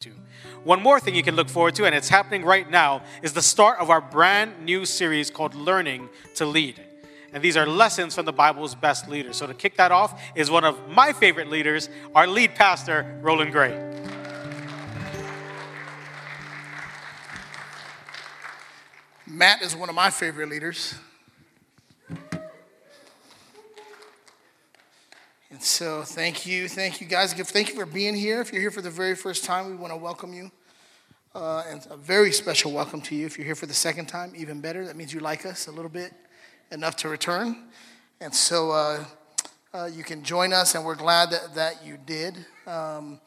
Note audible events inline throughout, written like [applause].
to. One more thing you can look forward to, and it's happening right now, is the start of our brand new series called Learning to Lead. And these are lessons from the Bible's best leaders. So to kick that off is one of my favorite leaders, our lead pastor, Roland Gray. Matt is one of my favorite leaders. And so, thank you, thank you guys. Thank you for being here. If you're here for the very first time, we want to welcome you. Uh, and a very special welcome to you. If you're here for the second time, even better. That means you like us a little bit, enough to return. And so, uh, uh, you can join us, and we're glad that, that you did. Um,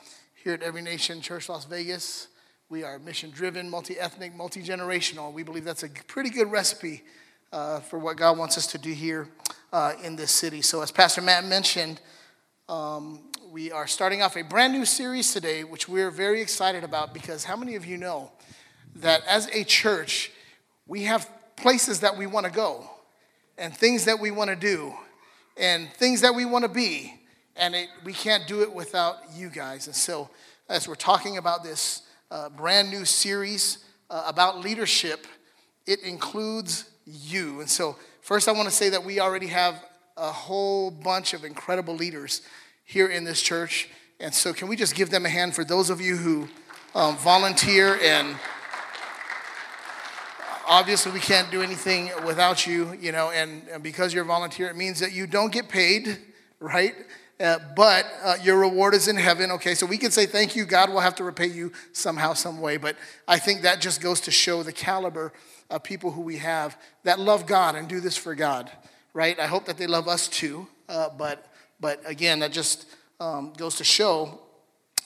here at Every Nation Church Las Vegas, we are mission driven, multi ethnic, multi generational. We believe that's a pretty good recipe uh, for what God wants us to do here uh, in this city. So, as Pastor Matt mentioned, um, we are starting off a brand new series today, which we're very excited about because how many of you know that as a church, we have places that we want to go and things that we want to do and things that we want to be, and it, we can't do it without you guys. And so, as we're talking about this uh, brand new series uh, about leadership, it includes you. And so, first, I want to say that we already have a whole bunch of incredible leaders here in this church. And so, can we just give them a hand for those of you who um, volunteer and obviously we can't do anything without you, you know, and, and because you're a volunteer, it means that you don't get paid, right? Uh, but uh, your reward is in heaven. Okay, so we can say thank you. God will have to repay you somehow, some way. But I think that just goes to show the caliber of people who we have that love God and do this for God, right? I hope that they love us too. Uh, but but again, that just um, goes to show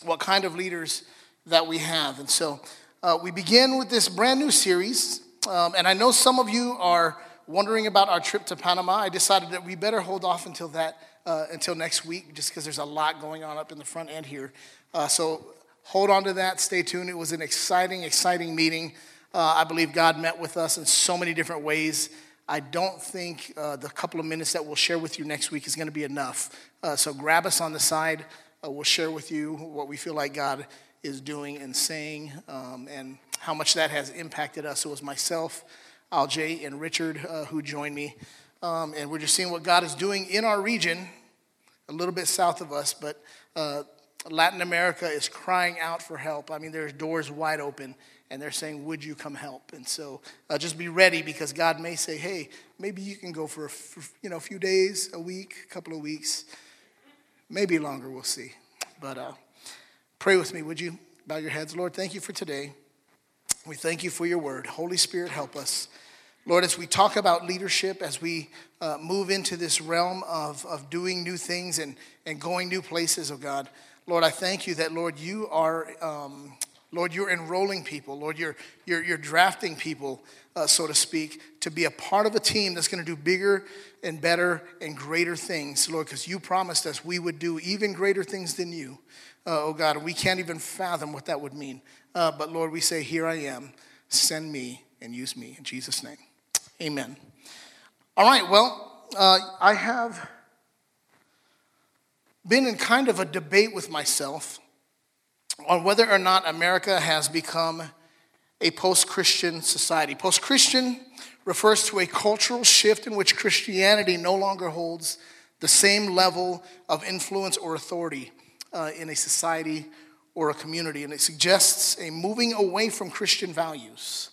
what kind of leaders that we have. And so uh, we begin with this brand new series. Um, and I know some of you are wondering about our trip to Panama. I decided that we better hold off until that uh, until next week, just because there's a lot going on up in the front end here. Uh, so hold on to that. Stay tuned. It was an exciting, exciting meeting. Uh, I believe God met with us in so many different ways. I don't think uh, the couple of minutes that we'll share with you next week is going to be enough. Uh, so grab us on the side. Uh, we'll share with you what we feel like God is doing and saying um, and how much that has impacted us. It was myself, Aljay, and Richard uh, who joined me. Um, and we're just seeing what God is doing in our region, a little bit south of us, but uh, Latin America is crying out for help. I mean, there's doors wide open and they're saying, Would you come help? And so uh, just be ready because God may say, Hey, maybe you can go for a you know, a few days, a week, a couple of weeks, maybe longer, we'll see. But uh, pray with me, would you? Bow your heads. Lord, thank you for today. We thank you for your word. Holy Spirit, help us. Lord, as we talk about leadership, as we uh, move into this realm of, of doing new things and, and going new places, oh God, Lord, I thank you that, Lord, you are um, Lord, you're enrolling people. Lord, you're, you're, you're drafting people, uh, so to speak, to be a part of a team that's going to do bigger and better and greater things, Lord, because you promised us we would do even greater things than you. Uh, oh God, we can't even fathom what that would mean. Uh, but Lord, we say, Here I am. Send me and use me in Jesus' name. Amen. All right, well, uh, I have been in kind of a debate with myself on whether or not America has become a post Christian society. Post Christian refers to a cultural shift in which Christianity no longer holds the same level of influence or authority uh, in a society or a community. And it suggests a moving away from Christian values,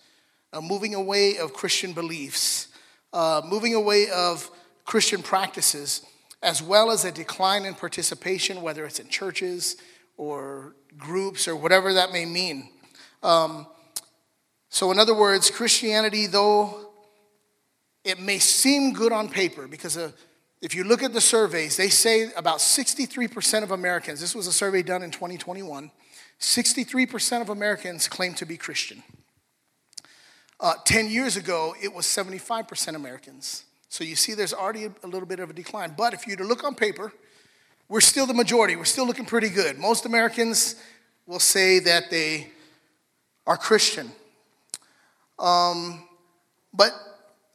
a moving away of Christian beliefs, uh, moving away of Christian practices, as well as a decline in participation, whether it's in churches or groups or whatever that may mean. Um, so, in other words, Christianity, though it may seem good on paper, because uh, if you look at the surveys, they say about 63% of Americans, this was a survey done in 2021, 63% of Americans claim to be Christian. Uh, 10 years ago, it was 75% Americans. So you see, there's already a little bit of a decline. But if you to look on paper, we're still the majority. We're still looking pretty good. Most Americans will say that they are Christian. Um, but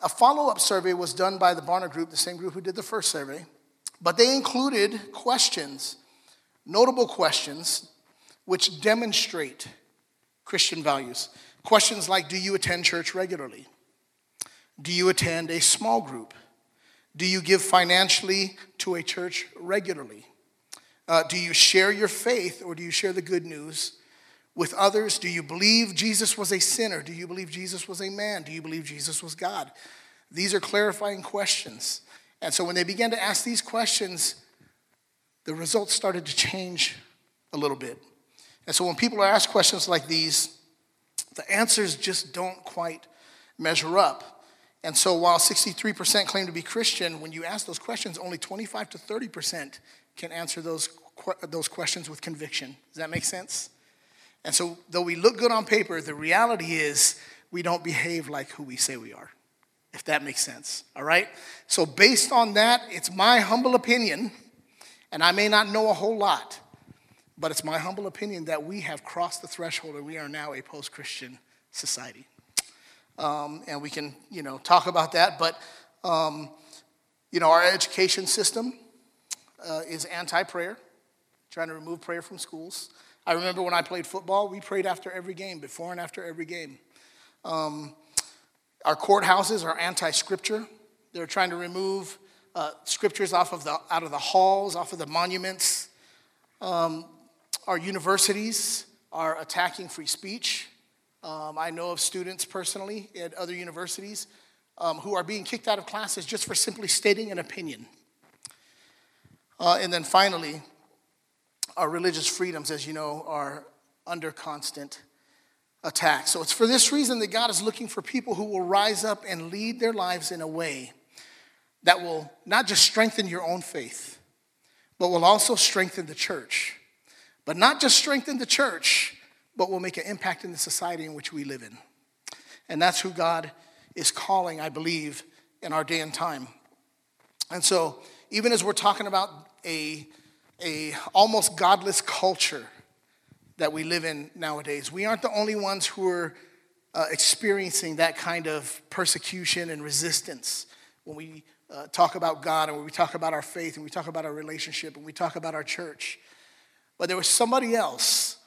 a follow up survey was done by the Barna Group, the same group who did the first survey. But they included questions, notable questions, which demonstrate Christian values. Questions like Do you attend church regularly? Do you attend a small group? Do you give financially to a church regularly? Uh, do you share your faith or do you share the good news with others? Do you believe Jesus was a sinner? Do you believe Jesus was a man? Do you believe Jesus was God? These are clarifying questions. And so when they began to ask these questions, the results started to change a little bit. And so when people are asked questions like these, the answers just don't quite measure up. And so while 63% claim to be Christian, when you ask those questions, only 25 to 30% can answer those, those questions with conviction. Does that make sense? And so, though we look good on paper, the reality is we don't behave like who we say we are, if that makes sense. All right? So, based on that, it's my humble opinion, and I may not know a whole lot, but it's my humble opinion that we have crossed the threshold and we are now a post Christian society. Um, and we can, you know, talk about that, but, um, you know, our education system uh, is anti prayer, trying to remove prayer from schools. I remember when I played football, we prayed after every game, before and after every game. Um, our courthouses are anti scripture. They're trying to remove uh, scriptures off of the, out of the halls, off of the monuments. Um, our universities are attacking free speech. Um, I know of students personally at other universities um, who are being kicked out of classes just for simply stating an opinion. Uh, and then finally, our religious freedoms, as you know, are under constant attack. So it's for this reason that God is looking for people who will rise up and lead their lives in a way that will not just strengthen your own faith, but will also strengthen the church. But not just strengthen the church, but will make an impact in the society in which we live in. And that's who God is calling, I believe, in our day and time. And so, even as we're talking about a, a almost godless culture that we live in nowadays, we aren't the only ones who are uh, experiencing that kind of persecution and resistance when we uh, talk about God and when we talk about our faith and we talk about our relationship and we talk about our church. But there was somebody else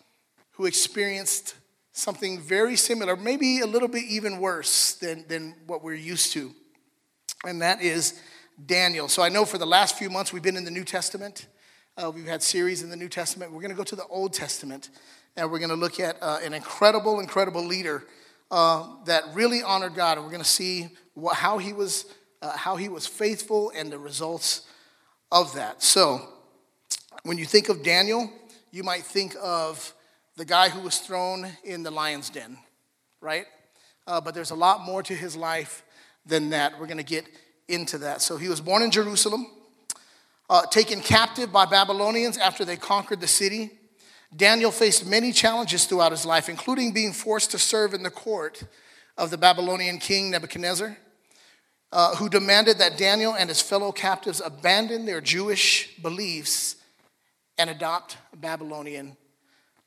who experienced something very similar, maybe a little bit even worse than, than what we're used to, and that is Daniel. So I know for the last few months we've been in the New Testament. Uh, we've had series in the New Testament. We're going to go to the Old Testament, and we're going to look at uh, an incredible, incredible leader uh, that really honored God, and we're going to see what, how he was uh, how he was faithful and the results of that. So, when you think of Daniel, you might think of the guy who was thrown in the lion's den, right? Uh, but there's a lot more to his life than that. We're going to get into that. So he was born in Jerusalem, uh, taken captive by Babylonians after they conquered the city. Daniel faced many challenges throughout his life, including being forced to serve in the court of the Babylonian king Nebuchadnezzar, uh, who demanded that Daniel and his fellow captives abandon their Jewish beliefs and adopt Babylonian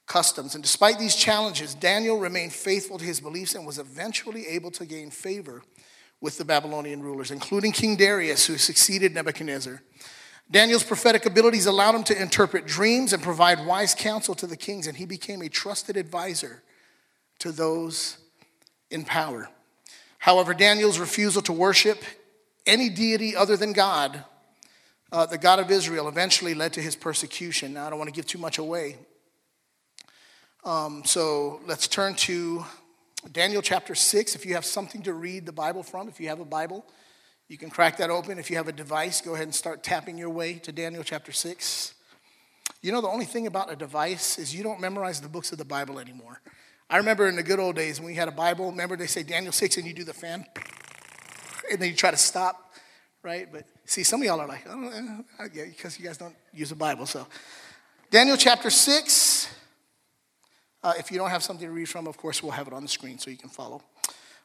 customs. And despite these challenges, Daniel remained faithful to his beliefs and was eventually able to gain favor with the Babylonian rulers, including King Darius, who succeeded Nebuchadnezzar. Daniel's prophetic abilities allowed him to interpret dreams and provide wise counsel to the kings, and he became a trusted advisor to those in power. However, Daniel's refusal to worship any deity other than God, uh, the God of Israel, eventually led to his persecution. Now, I don't want to give too much away, um, so let's turn to Daniel chapter 6. If you have something to read the Bible from, if you have a Bible, you can crack that open. If you have a device, go ahead and start tapping your way to Daniel chapter 6. You know, the only thing about a device is you don't memorize the books of the Bible anymore. I remember in the good old days when we had a Bible, remember they say Daniel 6 and you do the fan, and then you try to stop, right? But see, some of y'all are like, oh, yeah, because you guys don't use a Bible. So, Daniel chapter 6, uh, if you don't have something to read from, of course, we'll have it on the screen so you can follow.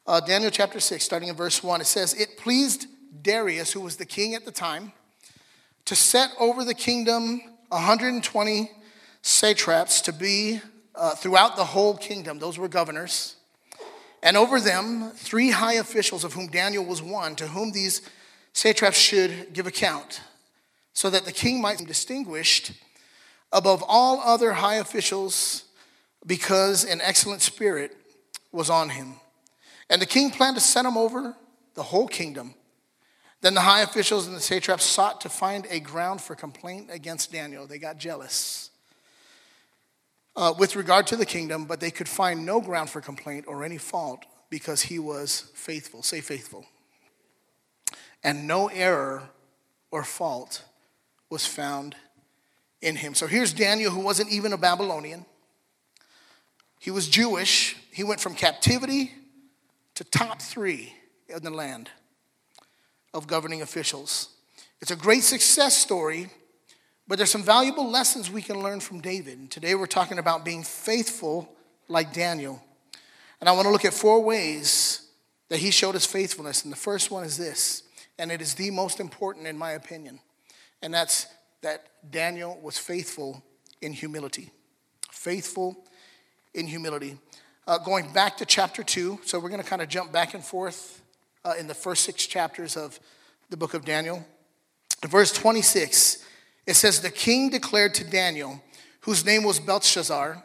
Uh, Daniel chapter 6, starting in verse 1, it says, It pleased Darius, who was the king at the time, to set over the kingdom 120 satraps to be uh, throughout the whole kingdom. Those were governors. And over them, three high officials, of whom Daniel was one, to whom these satraps should give account, so that the king might be distinguished above all other high officials because an excellent spirit was on him. And the king planned to set him over the whole kingdom. Then the high officials and the satraps sought to find a ground for complaint against Daniel. They got jealous uh, with regard to the kingdom, but they could find no ground for complaint or any fault because he was faithful. Say faithful. And no error or fault was found in him. So here's Daniel, who wasn't even a Babylonian. He was Jewish. He went from captivity to top three in the land of governing officials. It's a great success story, but there's some valuable lessons we can learn from David. And today we're talking about being faithful like Daniel. And I want to look at four ways that he showed his faithfulness. And the first one is this, and it is the most important in my opinion, and that's that Daniel was faithful in humility. Faithful in humility. Uh, going back to chapter 2, so we're going to kind of jump back and forth uh, in the first six chapters of the book of Daniel. Verse 26, it says, The king declared to Daniel, whose name was Belteshazzar,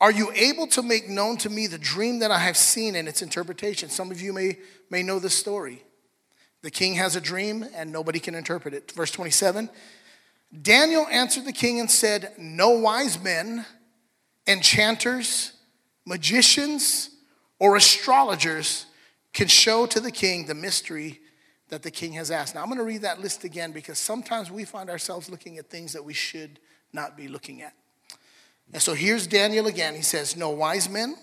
Are you able to make known to me the dream that I have seen and its interpretation? Some of you may, may know this story. The king has a dream and nobody can interpret it. Verse 27 Daniel answered the king and said, No wise men, enchanters, magicians, or astrologers can show to the king the mystery that the king has asked. Now, I'm going to read that list again because sometimes we find ourselves looking at things that we should not be looking at. And so here's Daniel again. He says, No wise men,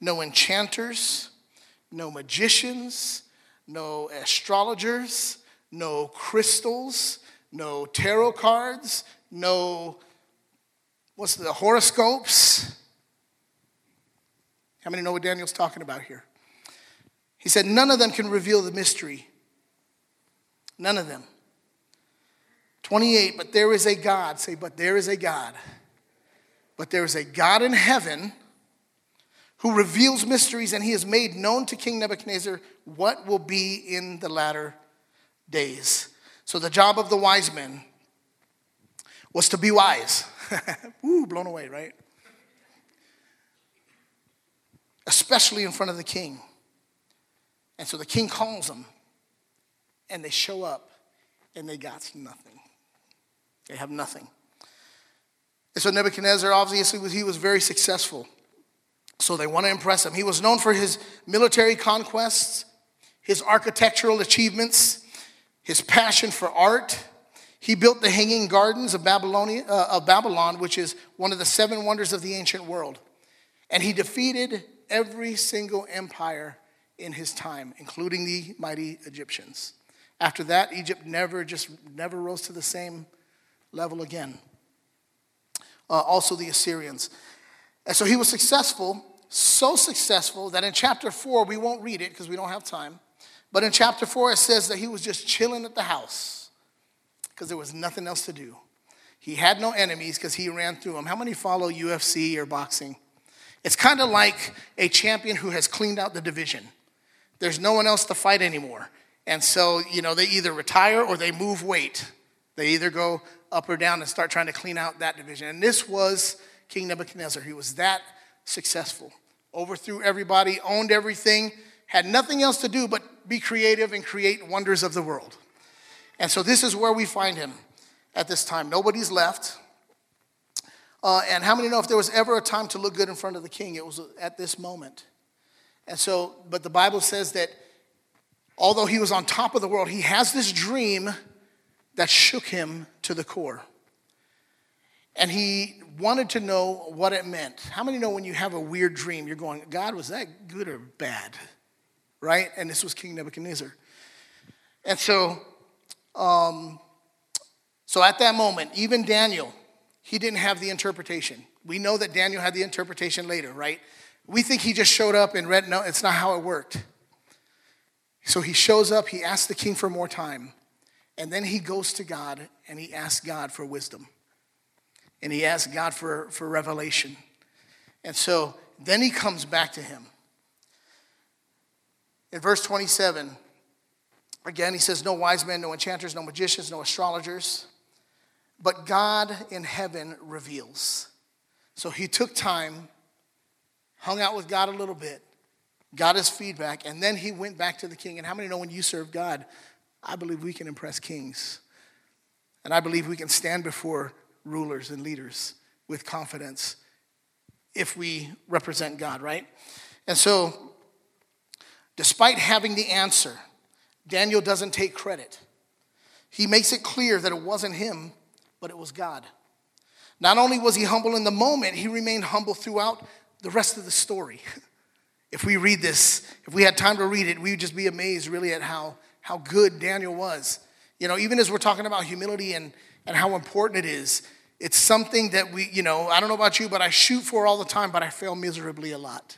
no enchanters, no magicians, no astrologers, no crystals, no tarot cards, no, what's the horoscopes? How many know what Daniel's talking about here? He said, None of them can reveal the mystery. None of them. 28, but there is a God. Say, but there is a God. But there is a God in heaven who reveals mysteries, and he has made known to King Nebuchadnezzar what will be in the latter days. So the job of the wise men was to be wise. [laughs] Ooh, blown away, right? Especially in front of the king. And so the king calls them, and they show up, and they got nothing. They have nothing. And so Nebuchadnezzar, obviously, he was very successful. So they want to impress him. He was known for his military conquests, his architectural achievements, his passion for art. He built the Hanging Gardens of, Babylonia, uh, of Babylon, which is one of the seven wonders of the ancient world. And he defeated every single empire in his time, including the mighty Egyptians. After that, Egypt never just never rose to the same level again. Uh, also, the Assyrians. And so he was successful, so successful that in chapter four, we won't read it because we don't have time. But in chapter 4, it says that he was just chilling at the house because there was nothing else to do. He had no enemies because he ran through them. How many follow UFC or boxing? It's kind of like a champion who has cleaned out the division. There's no one else to fight anymore. And so, you know, they either retire or they move weight. They either go up or down and start trying to clean out that division. And this was King Nebuchadnezzar. He was that successful. Overthrew everybody, owned everything, had nothing else to do but be creative and create wonders of the world. And so this is where we find him at this time. Nobody's left. Uh, and how many know if there was ever a time to look good in front of the king, it was at this moment. And so, but the Bible says that although he was on top of the world, he has this dream that shook him to the core. And he wanted to know what it meant. How many know when you have a weird dream, you're going, God, was that good or bad? right? And this was King Nebuchadnezzar. And so, um, so at that moment, even Daniel, he didn't have the interpretation. We know that Daniel had the interpretation later, right? We think he just showed up and read. No, it's not how it worked. So he shows up, he asks the king for more time, and then he goes to God and he asks God for wisdom. And he asks God for, for revelation. And so then he comes back to him. In verse 27, again, he says, No wise men, no enchanters, no magicians, no astrologers. but God in heaven reveals. So he took time, hung out with God a little bit, got his feedback, and then he went back to the king. And how many know when you serve God, I believe we can impress kings. And I believe we can stand before rulers and leaders with confidence if we represent God, right? And so, despite having the answer, Daniel doesn't take credit. He makes it clear that it wasn't him, but it was God. Not only was he humble in the moment, he remained humble throughout the rest of the story. [laughs] If we read this, if we had time to read it, we would just be amazed really at how, how good Daniel was. You know, even as we're talking about humility and, and how important it is, it's something that we, you know, I don't know about you, but I shoot for all the time, but I fail miserably a lot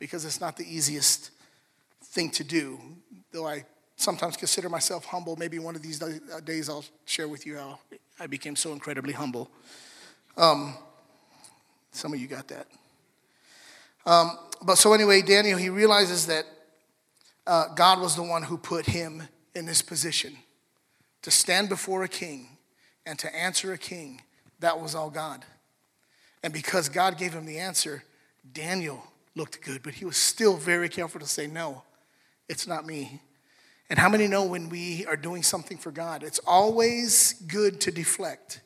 because it's not the easiest thing to do. Though I sometimes consider myself humble, maybe one of these days I'll share with you how I became so incredibly humble. Um, some of you got that. Um, but so, anyway, Daniel, he realizes that uh, God was the one who put him in this position to stand before a king and to answer a king. That was all God. And because God gave him the answer, Daniel looked good, but he was still very careful to say, No, it's not me. And how many know when we are doing something for God, it's always good to deflect.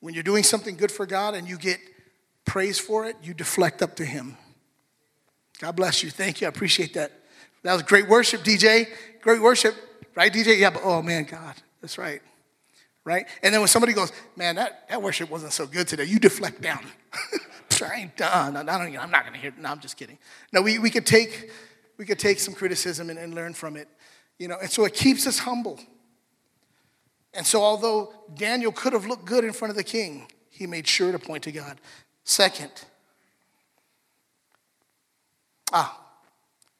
When you're doing something good for God and you get praise for it, you deflect up to Him. God bless you. Thank you. I appreciate that. That was great worship, DJ. Great worship, right, DJ? Yeah, but oh man, God, that's right. Right? And then when somebody goes, man, that, that worship wasn't so good today, you deflect down. [laughs] I ain't done. I don't, I'm not going to hear. No, I'm just kidding. No, we, we could take we could take some criticism and, and learn from it. You know, and so it keeps us humble. And so although Daniel could have looked good in front of the king, he made sure to point to God. Second, ah,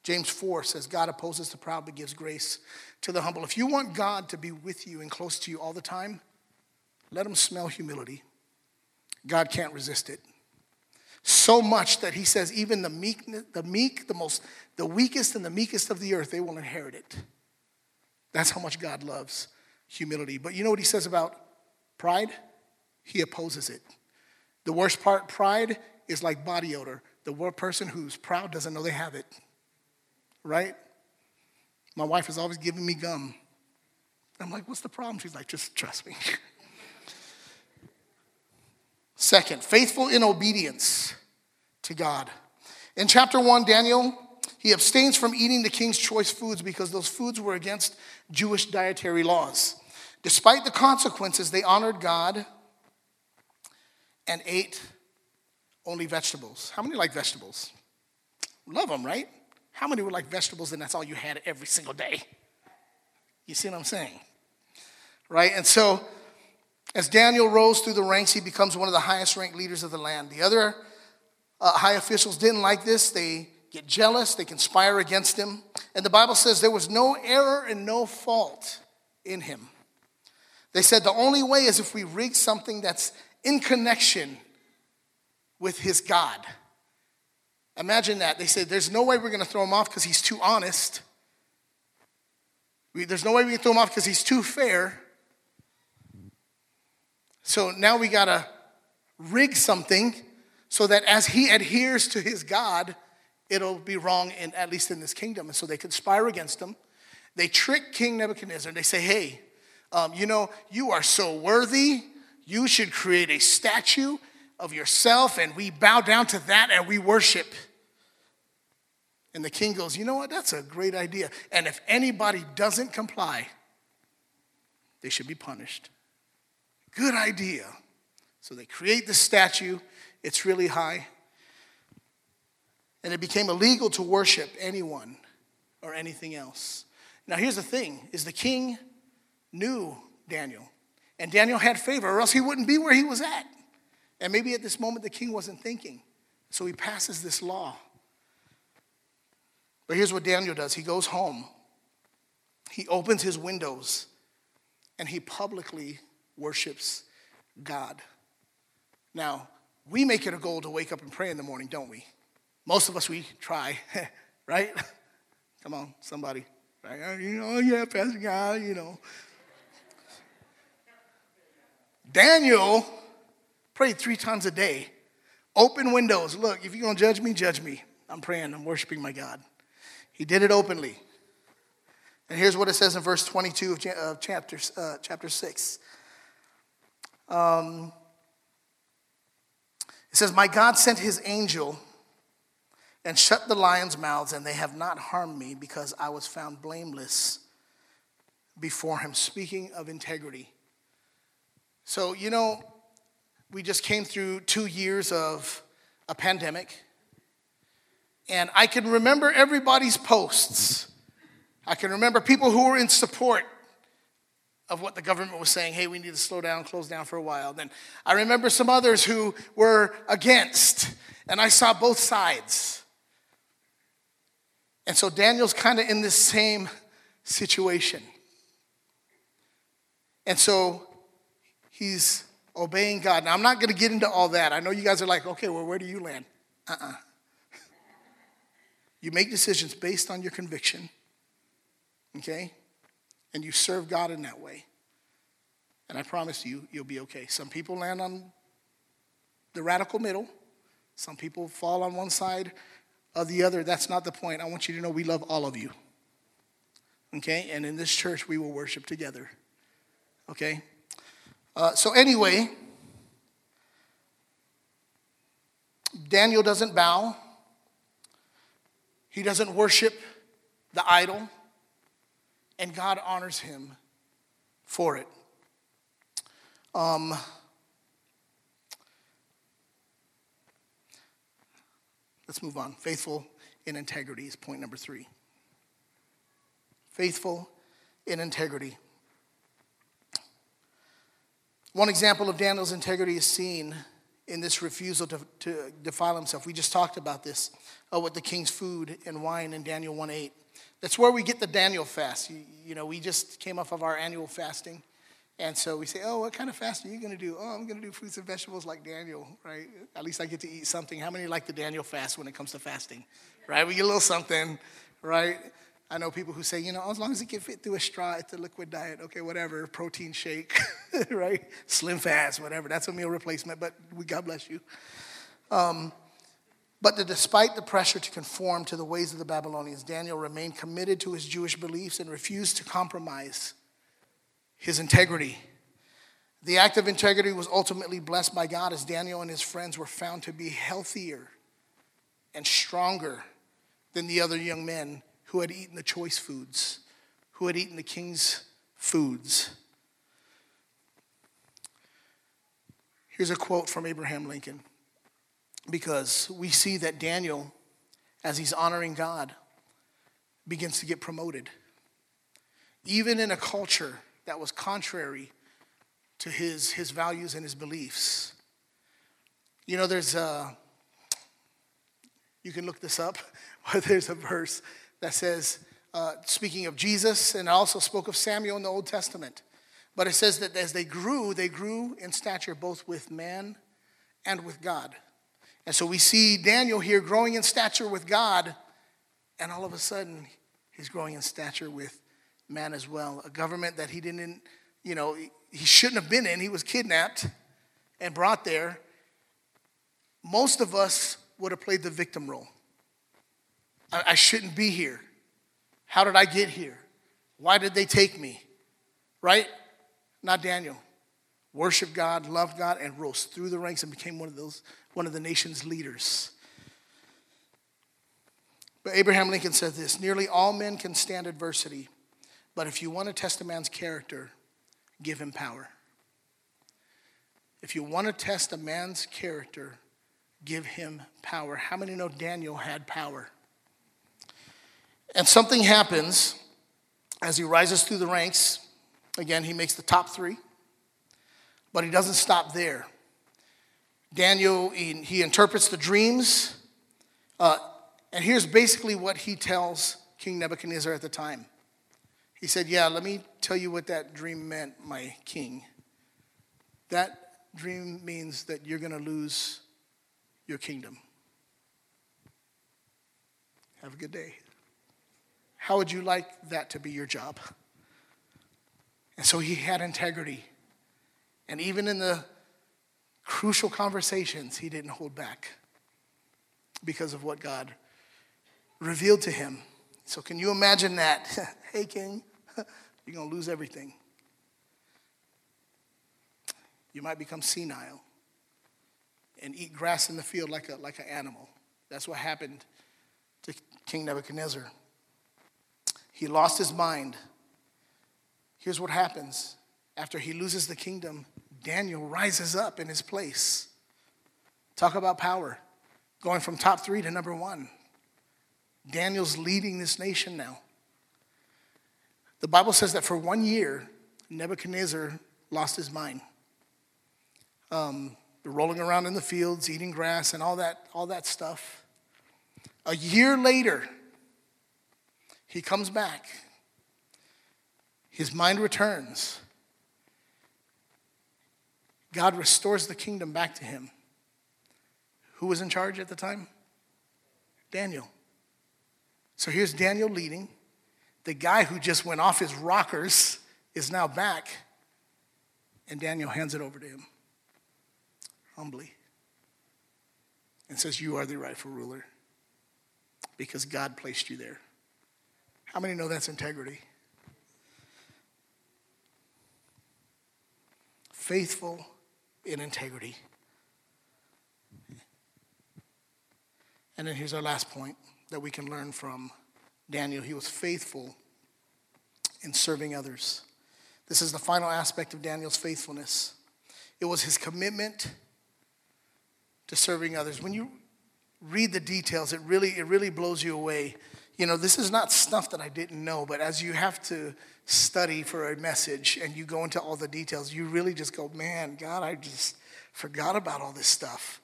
James 4 says, God opposes the proud but gives grace to the humble. If you want God to be with you and close to you all the time, let him smell humility. God can't resist it. So much that he says, even the meek, the meek, the most, the weakest and the meekest of the earth, they will inherit it. That's how much God loves humility. But you know what he says about pride? He opposes it. The worst part, pride, is like body odor. The person who's proud doesn't know they have it. Right? My wife is always giving me gum. I'm like, what's the problem? She's like, just trust me. [laughs] Second, faithful in obedience to God. In chapter 1, Daniel, he abstains from eating the king's choice foods because those foods were against Jewish dietary laws. Despite the consequences, they honored God and ate only vegetables. How many like vegetables? Love them, right? How many would like vegetables and that's all you had every single day? You see what I'm saying? Right? And so, as Daniel rose through the ranks, he becomes one of the highest ranked leaders of the land. The other uh, high officials didn't like this. They get jealous, they conspire against him. And the Bible says there was no error and no fault in him. They said the only way is if we rig something that's in connection with his God. Imagine that. They said, There's no way we're going to throw him off because he's too honest. We, there's no way we can throw him off because he's too fair. So now we got to rig something so that as he adheres to his God, it'll be wrong, in, at least in this kingdom. And so they conspire against him. They trick King Nebuchadnezzar. They say, Hey, um, you know, you are so worthy you should create a statue of yourself, and we bow down to that and we worship. And the king goes, You know what? That's a great idea. And if anybody doesn't comply, they should be punished. Good idea. So they create the statue, it's really high. And it became illegal to worship anyone or anything else. Now here's the thing is the king knew Daniel. And Daniel had favor, or else he wouldn't be where he was at. And maybe at this moment the king wasn't thinking. So he passes this law. But here's what Daniel does he goes home, he opens his windows, and he publicly worships God. Now, we make it a goal to wake up and pray in the morning, don't we? Most of us, we try, [laughs] right? Come on, somebody. Right? You know, yeah, Pastor God, you know. Daniel prayed three times a day. Open windows. Look, if you're going to judge me, judge me. I'm praying, I'm worshiping my God. He did it openly. And here's what it says in verse 22 of chapter, uh, chapter 6. Um, it says, My God sent his angel and shut the lions' mouths, and they have not harmed me because I was found blameless before him. Speaking of integrity. So, you know, we just came through two years of a pandemic, and I can remember everybody's posts. I can remember people who were in support of what the government was saying hey, we need to slow down, close down for a while. Then I remember some others who were against, and I saw both sides. And so Daniel's kind of in this same situation. And so he's obeying God. Now, I'm not going to get into all that. I know you guys are like, okay, well, where do you land? Uh uh-uh. uh [laughs] You make decisions based on your conviction, okay? And you serve God in that way. And I promise you, you'll be okay. Some people land on the radical middle, some people fall on one side or the other. That's not the point. I want you to know we love all of you. Okay? And in this church, we will worship together. Okay? Uh, so, anyway, Daniel doesn't bow, he doesn't worship the idol, and God honors him for it. Um, let's move on. Faithful in integrity is point number three. Faithful in integrity. One example of Daniel's integrity is seen in this refusal to, to defile himself. We just talked about this uh, with the king's food and wine in Daniel 1 8. That's where we get the Daniel fast. You, you, know, we just came off of our annual fasting. And so we say, oh, what kind of fast are you going to do? Oh, I'm going to do fruits and vegetables like Daniel, right? At least I get to eat something. How many like the Daniel fast when it comes to fasting, right? We get a little something, right? I know people who say, you know, as long as it can fit through a straw, it's a liquid diet. Okay, whatever, protein shake, [laughs] right? Slim fast, whatever. That's a meal replacement, but we, God bless you. Um, but despite the pressure to conform to the ways of the Babylonians, Daniel remained committed to his Jewish beliefs and refused to compromise his integrity. The act of integrity was ultimately blessed by God as Daniel and his friends were found to be healthier and stronger than the other young men who had eaten the choice foods, who had eaten the king's foods. Here's a quote from Abraham Lincoln because we see that Daniel, as he's honoring God, begins to get promoted. Even in a culture that was contrary to his, his values and his beliefs. You know, there's a, you can look this up, [laughs] but there's a verse that says, uh, speaking of Jesus, and also spoke of Samuel in the Old Testament. But it says that as they grew, they grew in stature both with man and with God. And so we see Daniel here growing in stature with God, and all of a sudden, he's growing in stature with man as well. A government that he didn't, you know, he shouldn't have been in. He was kidnapped and brought there. Most of us would have played the victim role. I, shouldn't be here. How did I get here? Why did they take me? Right? Not Daniel. Worshiped God, loved God, and rose through the ranks and became one of those, one of the nation's leaders. But Abraham Lincoln said this nearly all men can stand adversity, but if you want to test a man's character, give him power. If you want to test a man's character, give him power. How many know Daniel had power? And something happens as he rises through the ranks. Again, he makes the top three, but he doesn't stop there. Daniel, he, he interprets the dreams, uh, and here's basically what he tells King Nebuchadnezzar at the time. He said, Yeah, let me tell you what that dream meant, my king. That dream means that you're going to lose your kingdom. Have a good day. How would you like that to be your job? And so he had integrity. And even in the crucial conversations, he didn't hold back because of what God revealed to him. So, can you imagine that? [laughs] hey, king, [laughs] you're going to lose everything. You might become senile and eat grass in the field like, a, like an animal. That's what happened to King Nebuchadnezzar. He lost his mind. Here's what happens after he loses the kingdom Daniel rises up in his place. Talk about power, going from top three to number one. Daniel's leading this nation now. The Bible says that for one year, Nebuchadnezzar lost his mind. Um, rolling around in the fields, eating grass, and all that, all that stuff. A year later, he comes back. His mind returns. God restores the kingdom back to him. Who was in charge at the time? Daniel. So here's Daniel leading. The guy who just went off his rockers is now back, and Daniel hands it over to him humbly and says, You are the rightful ruler because God placed you there. How many know that's integrity? Faithful in integrity. And then here's our last point that we can learn from Daniel. He was faithful in serving others. This is the final aspect of Daniel's faithfulness. It was his commitment to serving others. When you read the details, it really, it really blows you away. You know, this is not stuff that I didn't know, but as you have to study for a message and you go into all the details, you really just go, man, God, I just forgot about all this stuff.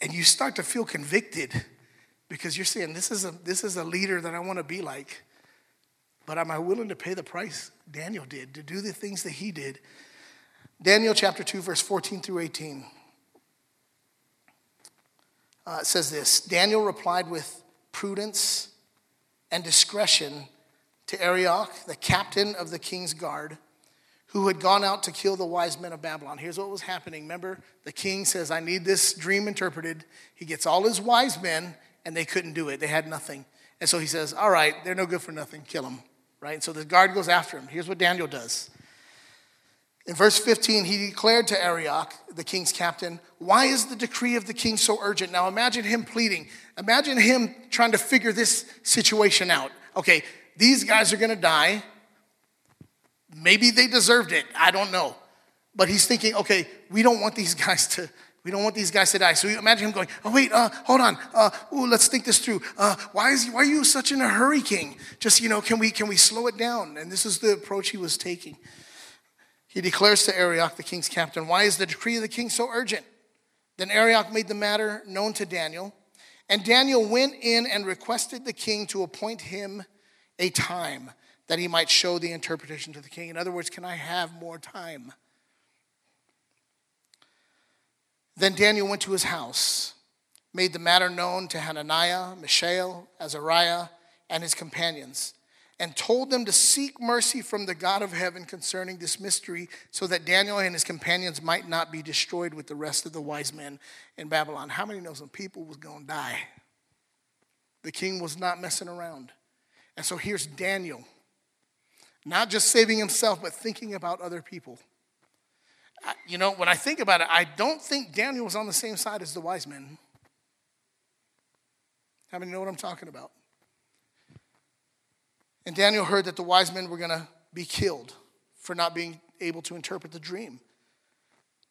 And you start to feel convicted because you're saying, this is a, this is a leader that I want to be like. But am I willing to pay the price Daniel did to do the things that he did? Daniel chapter 2, verse 14 through 18 uh, says this Daniel replied with prudence and discretion to Arioch, the captain of the king's guard, who had gone out to kill the wise men of Babylon. Here's what was happening. Remember, the king says, I need this dream interpreted. He gets all his wise men, and they couldn't do it. They had nothing. And so he says, All right, they're no good for nothing. Kill them. Right? And so the guard goes after him. Here's what Daniel does in verse 15, he declared to Arioch, the king's captain, Why is the decree of the king so urgent? Now imagine him pleading. Imagine him trying to figure this situation out. Okay, these guys are gonna die. Maybe they deserved it. I don't know. But he's thinking, okay, we don't want these [laughs] guys to. We don't want these guys to die. So you imagine him going, oh, wait, uh, hold on. Uh, ooh, let's think this through. Uh, why, is why are you such in a hurry, king? Just, you know, can we, can we slow it down? And this is the approach he was taking. He declares to Arioch, the king's captain, Why is the decree of the king so urgent? Then Arioch made the matter known to Daniel. And Daniel went in and requested the king to appoint him a time that he might show the interpretation to the king. In other words, can I have more time? Then Daniel went to his house, made the matter known to Hananiah, Mishael, Azariah, and his companions and told them to seek mercy from the God of heaven concerning this mystery, so that Daniel and his companions might not be destroyed with the rest of the wise men in Babylon. How many know some people was going to die? The king was not messing around. And so here's Daniel, not just saving himself, but thinking about other people. you know, when I think about it, I don't think Daniel was on the same side as the wise men. How many know what I'm talking about? And Daniel heard that the wise men were going to be killed for not being able to interpret the dream.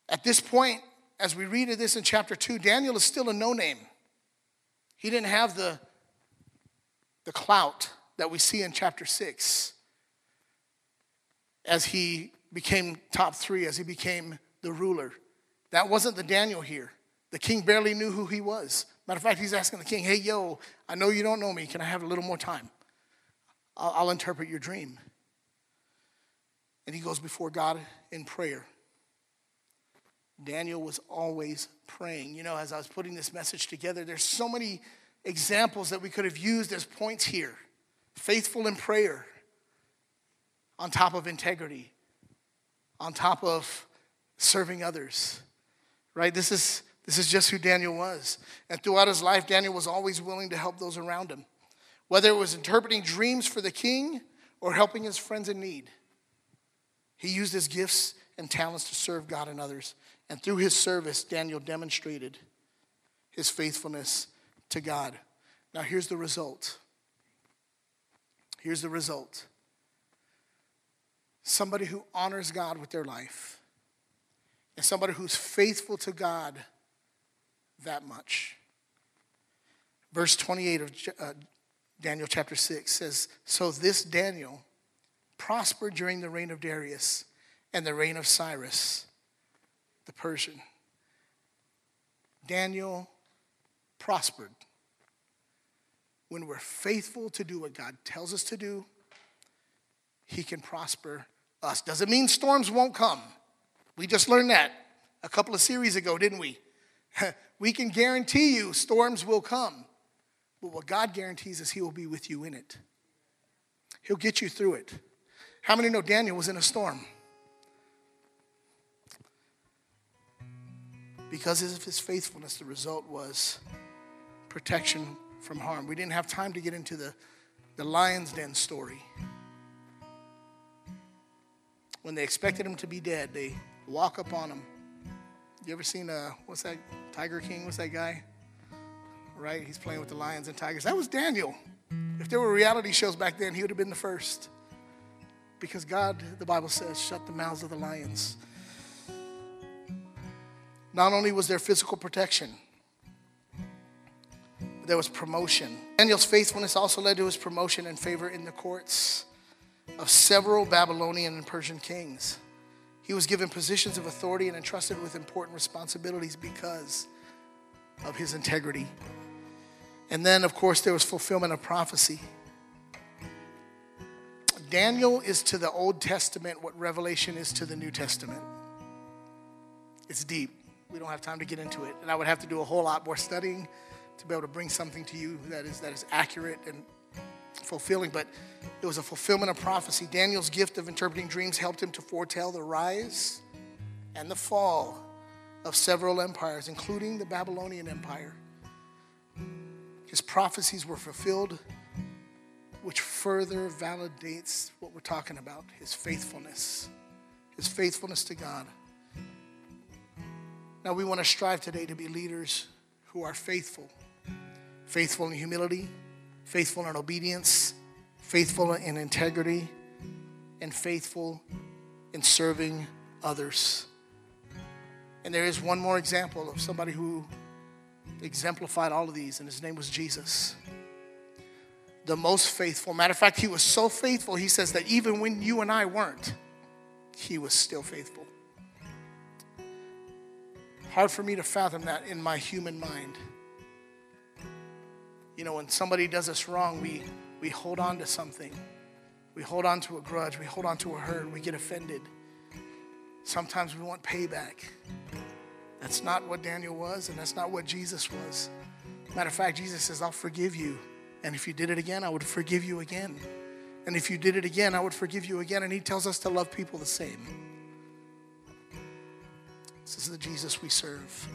At this point, as we read of this in chapter 2, Daniel is still a no name. He didn't have the, the clout that we see in chapter 6 as he became top three, as he became the ruler. That wasn't the Daniel here. The king barely knew who he was. Matter of fact, he's asking the king, hey, yo, I know you don't know me. Can I have a little more time? I'll, I'll interpret your dream. And he goes before God in prayer. Daniel was always praying. You know, as I was putting this message together, there's so many examples that we could have used as points here. Faithful in prayer, on top of integrity, on top of serving others. Right? This is this is just who Daniel was. And throughout his life, Daniel was always willing to help those around him, whether it was interpreting dreams for the king or helping his friends in need. He used his gifts and talents to serve God and others. And through his service, Daniel demonstrated his faithfulness to God. Now, here's the result. Here's the result somebody who honors God with their life, and somebody who's faithful to God that much. Verse 28 of uh, Daniel chapter 6 says So this Daniel prospered during the reign of Darius and the reign of Cyrus the Persian. Daniel prospered. When we're faithful to do what God tells us to do, He can prosper us. Doesn't mean storms won't come. We just learned that a couple of series ago, didn't we? [laughs] we can guarantee you storms will come. But what God guarantees is He will be with you in it. He'll get you through it. How many know Daniel was in a storm? Because of his faithfulness, the result was protection from harm. We didn't have time to get into the, the lion's den story. When they expected him to be dead, they walk up on him. You ever seen, uh, what's that, Tiger King? What's that guy? Right? He's playing with the lions and tigers. That was Daniel. If there were reality shows back then, he would have been the first. Because God, the Bible says, shut the mouths of the lions. Not only was there physical protection, but there was promotion. Daniel's faithfulness also led to his promotion and favor in the courts of several Babylonian and Persian kings. He was given positions of authority and entrusted with important responsibilities because of his integrity. And then, of course, there was fulfillment of prophecy. Daniel is to the Old Testament what Revelation is to the New Testament. It's deep. We don't have time to get into it. And I would have to do a whole lot more studying to be able to bring something to you that is, that is accurate and fulfilling. But it was a fulfillment of prophecy. Daniel's gift of interpreting dreams helped him to foretell the rise and the fall of several empires, including the Babylonian Empire. His prophecies were fulfilled, which further validates what we're talking about his faithfulness, his faithfulness to God. Now, we want to strive today to be leaders who are faithful faithful in humility, faithful in obedience, faithful in integrity, and faithful in serving others. And there is one more example of somebody who exemplified all of these, and his name was Jesus. The most faithful. Matter of fact, he was so faithful, he says that even when you and I weren't, he was still faithful. Hard for me to fathom that in my human mind. You know, when somebody does us wrong, we, we hold on to something. We hold on to a grudge. We hold on to a hurt. We get offended. Sometimes we want payback. That's not what Daniel was, and that's not what Jesus was. Matter of fact, Jesus says, I'll forgive you. And if you did it again, I would forgive you again. And if you did it again, I would forgive you again. And he tells us to love people the same. This is the Jesus we serve.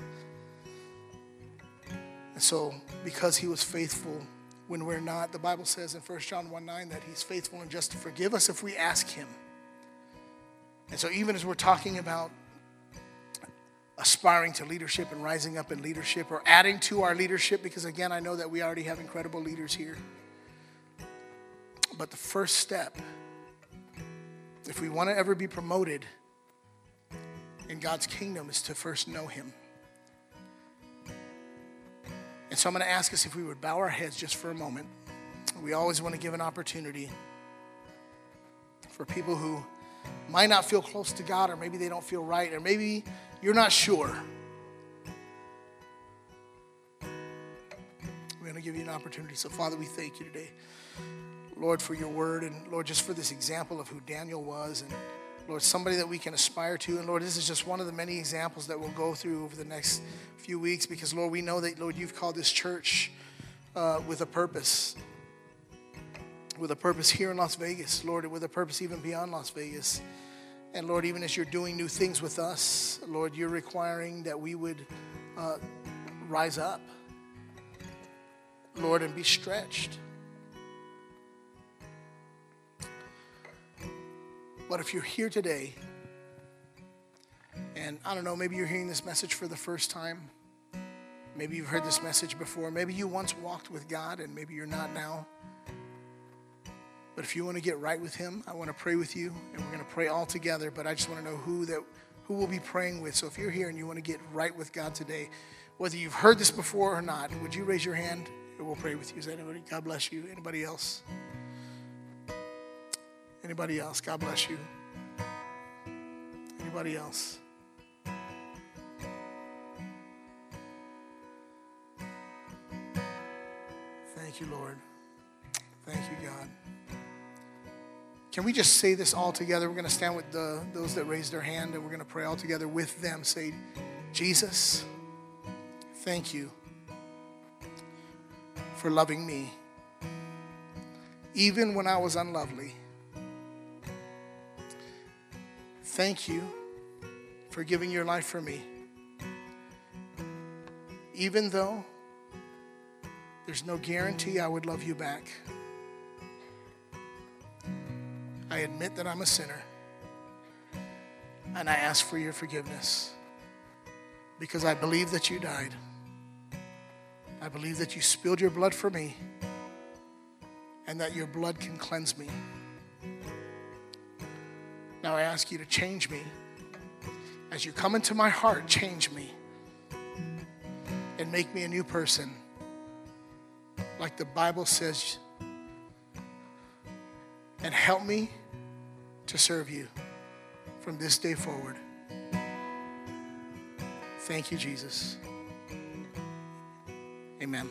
And so, because he was faithful when we're not, the Bible says in 1 John 1 9 that he's faithful and just to forgive us if we ask him. And so, even as we're talking about aspiring to leadership and rising up in leadership or adding to our leadership, because again, I know that we already have incredible leaders here. But the first step, if we want to ever be promoted, in God's kingdom is to first know Him. And so I'm going to ask us if we would bow our heads just for a moment. We always want to give an opportunity for people who might not feel close to God, or maybe they don't feel right, or maybe you're not sure. We're going to give you an opportunity. So, Father, we thank you today, Lord, for your word, and Lord, just for this example of who Daniel was and Lord, somebody that we can aspire to. And Lord, this is just one of the many examples that we'll go through over the next few weeks because, Lord, we know that, Lord, you've called this church uh, with a purpose. With a purpose here in Las Vegas, Lord, with a purpose even beyond Las Vegas. And Lord, even as you're doing new things with us, Lord, you're requiring that we would uh, rise up, Lord, and be stretched. But if you're here today, and I don't know, maybe you're hearing this message for the first time. Maybe you've heard this message before. Maybe you once walked with God and maybe you're not now. But if you want to get right with Him, I want to pray with you, and we're going to pray all together. But I just want to know who that who we'll be praying with. So if you're here and you want to get right with God today, whether you've heard this before or not, would you raise your hand and we'll pray with you? Is anybody? God bless you. Anybody else? Anybody else? God bless you. Anybody else? Thank you, Lord. Thank you, God. Can we just say this all together? We're going to stand with the, those that raised their hand and we're going to pray all together with them. Say, Jesus, thank you for loving me, even when I was unlovely. Thank you for giving your life for me, even though there's no guarantee I would love you back. I admit that I'm a sinner. And I ask for your forgiveness because I believe that you died. I believe that you spilled your blood for me and that your blood can cleanse me. Now I ask you to change me. As you come into my heart, change me and make me a new person. Like the Bible says, and help me to serve you from this day forward. Thank you, Jesus. Amen.